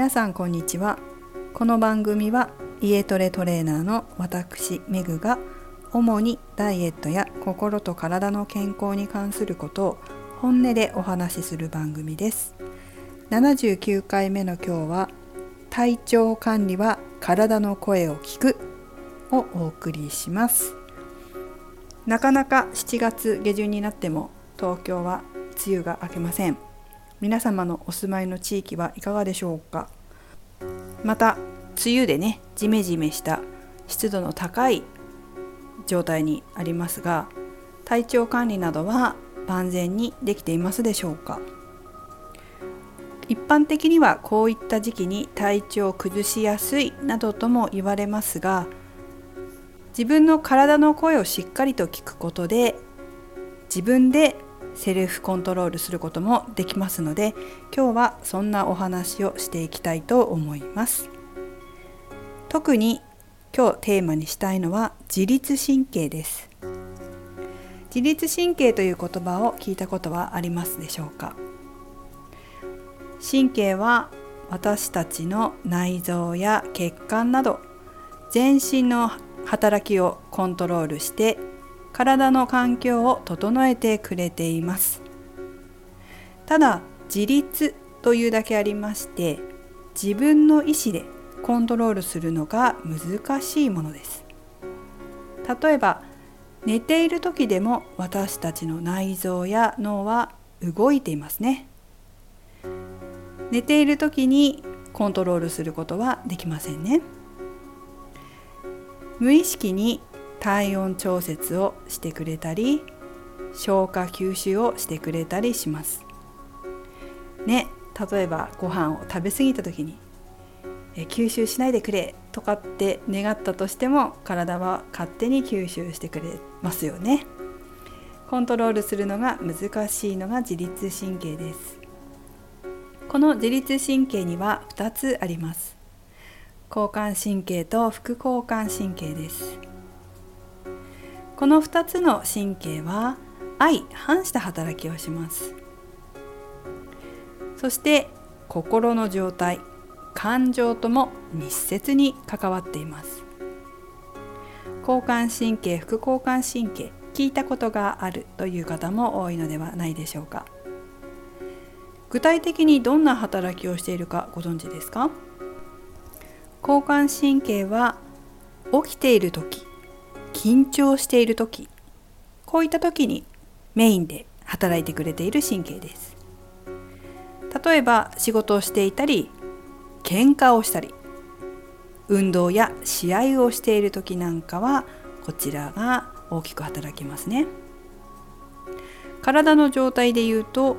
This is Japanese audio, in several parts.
皆さんこんにちは。この番組は家トレトレーナーの私メグが主にダイエットや心と体の健康に関することを本音でお話しする番組です。79回目の今日は体調管理は体の声を聞くをお送りします。なかなか7月下旬になっても東京は梅雨が明けません。皆様のお住まいの地域はいかがでしょうか？また梅雨でねジメジメした湿度の高い状態にありますが体調管理などは万全にできていますでしょうか？一般的にはこういった時期に体調を崩しやすいなどとも言われますが自分の体の声をしっかりと聞くことで自分でセルフコントロールすることもできますので今日はそんなお話をしていきたいと思います。特に今日テーマにしたいのは自律神経です。自律神経という言葉を聞いたことはありますでしょうか？神経は私たちの内臓や血管など全身の働きをコントロールして体の環境を整えてくれています。ただ自立というだけありまして自分の意思でコントロールするのが難しいものです。例えば寝ている時でも私たちの内臓や脳は動いていますね。寝ている時にコントロールすることはできませんね。無意識に体温調節をしてくれたり消化吸収をしてくれたりします。ね例えばご飯を食べ過ぎた時に吸収しないでくれとかって願ったとしても体は勝手に吸収してくれますよね。コントロールするのが難しいのが自律神経です。この自律神経には2つあります。交感神経と副交感神経です。この2つの神経は相反した働きをします。そして心の状態感情とも密接に関わっています。交感神経副交感神経聞いたことがあるという方も多いのではないでしょうか。具体的にどんな働きをしているかご存知ですか？交感神経は起きている時緊張している時こういった時にメインで働いてくれている神経です。例えば仕事をしていたり喧嘩をしたり運動や試合をしている時なんかはこちらが大きく働きますね。体の状態でいうと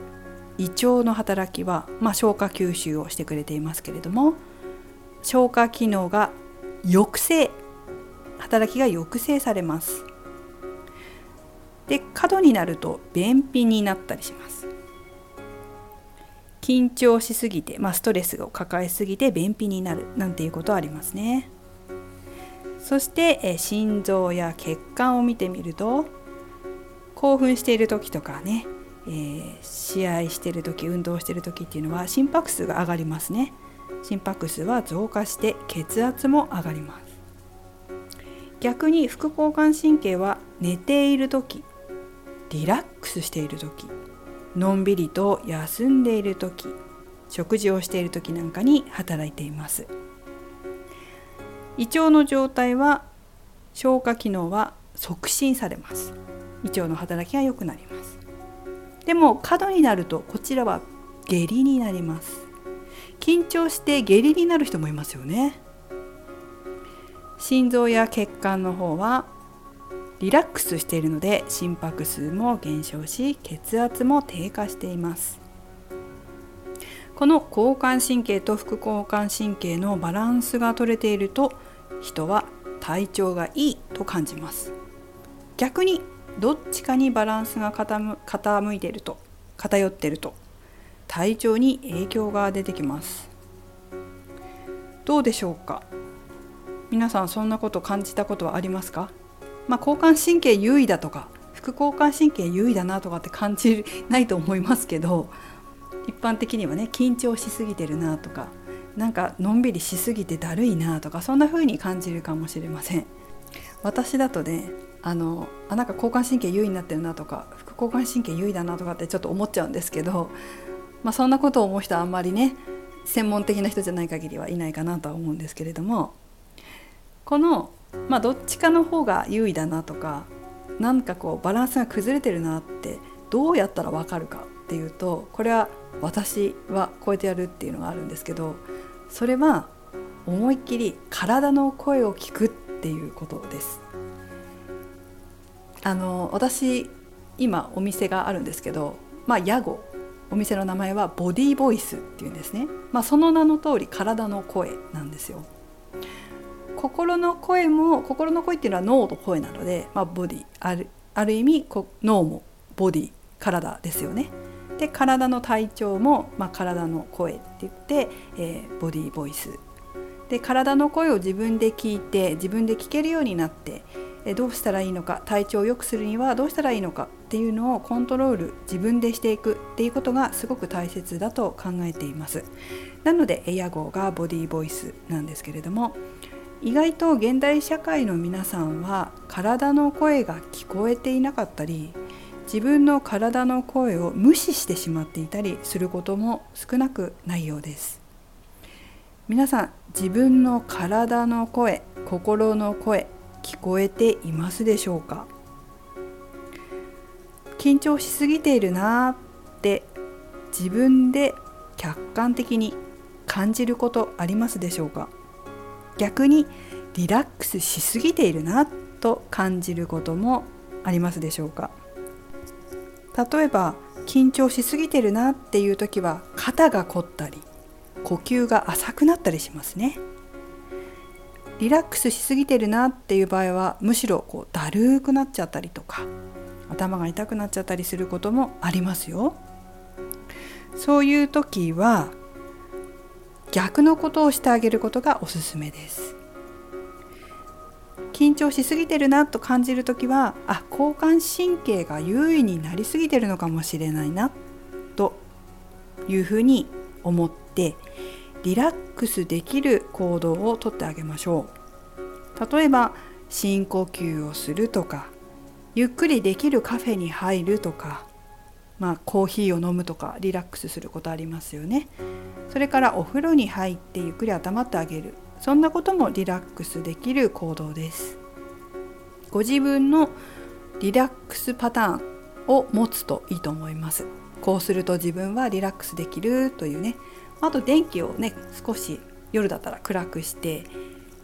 胃腸の働きは、まあ、消化吸収をしてくれていますけれども消化機能が抑制働きが抑制されます。で過度になると便秘になったりします。緊張しすぎて、まあ、ストレスを抱えすぎて便秘になるなんていうことはありますね。そしてえ心臓や血管を見てみると興奮している時とかね、えー、試合している時運動している時っていうのは心拍数が上がりますね。心拍数は増加して血圧も上がります。逆に副交感神経は寝ている時リラックスしている時のんびりと休んでいる時食事をしている時なんかに働いています。胃腸の状態は消化機能は促進されます。胃腸の働きが良くなります。でも過度になるとこちらは下痢になります。緊張して下痢になる人もいますよね。心臓や血管の方はリラックスしているので心拍数も減少し血圧も低下しています。この交感神経と副交感神経のバランスが取れていると人は体調がいいと感じます。逆にどっちかにバランスが傾いていると偏っていると体調に影響が出てきます。どうでしょうか？皆さんそんなこと感じたことはありますか？まあ、交感神経優位だとか副交感神経優位だなとかって感じないと思いますけど一般的にはね緊張しすぎてるなとかなんかのんびりしすぎてだるいなとかそんな風に感じるかもしれません。私だとねあのあなんか交感神経優位になってるなとか副交感神経優位だなとかってちょっと思っちゃうんですけど、まあ、そんなことを思う人はあんまりね専門的な人じゃない限りはいないかなとは思うんですけれどもこの、まあ、どっちかの方が優位だなとかなんかこうバランスが崩れてるなってどうやったら分かるかっていうとこれは私はこうやってやるっていうのがあるんですけどそれは思いっきり体の声を聞くっていうことです。あの私今お店があるんですけど、まあ、屋号お店の名前はボディーボイスっていうんですね、まあ、その名の通り体の声なんですよ。心の声も心の声っていうのは脳の声なので、まあ、ボディあるある意味脳もボディ体ですよね。で体の体調も、まあ、体の声って言って、えー、ボディーボイスで体の声を自分で聞いて自分で聞けるようになってどうしたらいいのか体調を良くするにはどうしたらいいのかっていうのをコントロール自分でしていくっていうことがすごく大切だと考えています。なのでエア号がボディーボイスなんですけれども意外と現代社会の皆さんは体の声が聞こえていなかったり自分の体の声を無視してしまっていたりすることも少なくないようです。皆さん自分の体の声心の声聞こえていますでしょうか？緊張しすぎているなって自分で客観的に感じることありますでしょうか？逆にリラックスしすぎているなと感じることもありますでしょうか？例えば緊張しすぎてるなっていう時は肩が凝ったり呼吸が浅くなったりしますね。リラックスしすぎてるなっていう場合はむしろこうだるくなっちゃったりとか頭が痛くなっちゃったりすることもありますよ。そういう時は逆のことをしてあげることがおすすめです。緊張しすぎてるなと感じる時はあ交感神経が優位になりすぎてるのかもしれないなというふうに思ってリラックスできる行動をとってあげましょう。例えば深呼吸をするとかゆっくりできるカフェに入るとかまあコーヒーを飲むとかリラックスすることありますよね。それからお風呂に入ってゆっくり温まってあげる。そんなこともリラックスできる行動です。ご自分のリラックスパターンを持つといいと思います。こうすると自分はリラックスできるというね。あと電気をね少し夜だったら暗くして、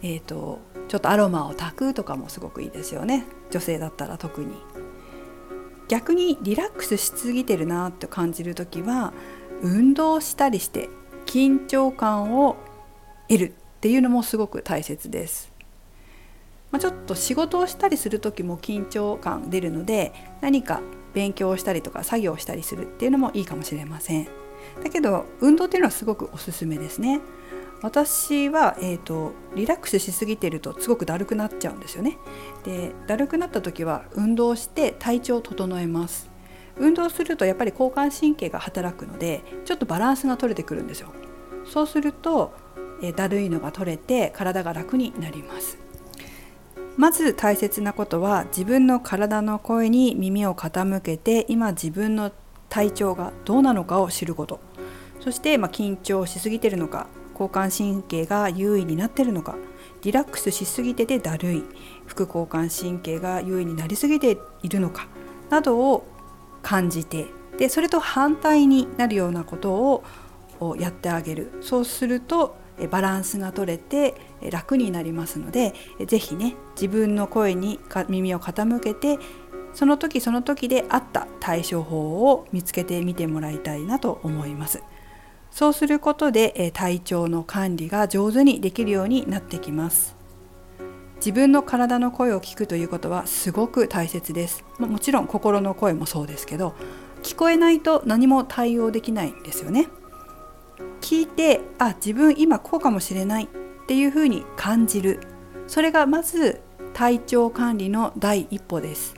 えーと、ちょっとアロマを炊くとかもすごくいいですよね。女性だったら特に。逆にリラックスしすぎてるなって感じる時は運動したりして緊張感を得るっていうのもすごく大切です。まあ、ちょっと仕事をしたりする時も緊張感出るので何か勉強したりとか作業したりするっていうのもいいかもしれません。だけど運動っていうのはすごくおすすめですね私は、えーと、リラックスしすぎてるとすごくだるくなっちゃうんですよね。でだるくなった時は運動して体調を整えます。運動するとやっぱり交感神経が働くのでちょっとバランスが取れてくるんですよ。そうすると、えー、だるいのが取れて体が楽になります。まず大切なことは自分の体の声に耳を傾けて今自分の体調がどうなのかを知ること。そして、まあ、緊張しすぎてるのか交感神経が優位になってるのか。リラックスしすぎててだるい。副交感神経が優位になりすぎているのか。などを感じて。でそれと反対になるようなことをやってあげる。そうするとバランスが取れて楽になりますので是非ね自分の声に耳を傾けてその時その時であった対処法を見つけてみてもらいたいなと思います。そうすることで体調の管理が上手にできるようになってきます。自分の体の声を聞くということはすごく大切です。もちろん心の声もそうですけど、聞こえないと何も対応できないんですよね。聞いて、あ、自分今こうかもしれないっていうふうに感じる。それがまず体調管理の第一歩です。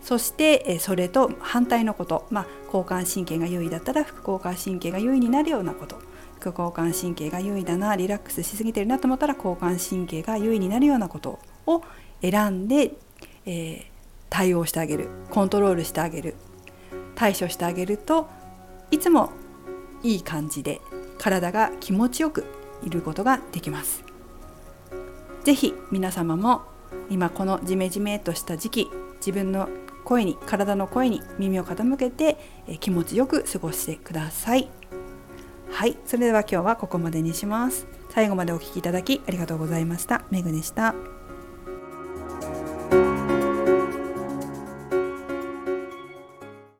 そしてそれと反対のこと、まあ、交感神経が優位だったら副交感神経が優位になるようなこと。副交感神経が優位だなリラックスしすぎてるなと思ったら交感神経が優位になるようなことを選んで、えー、対応してあげる。コントロールしてあげる。対処してあげるといつもいい感じで体が気持ちよくいることができます。ぜひ皆様も今このジメジメとした時期自分の声に体の声に耳を傾けて気持ちよく過ごしてください。はいそれでは今日はここまでにします。最後までお聴きいただきありがとうございました。めぐでした。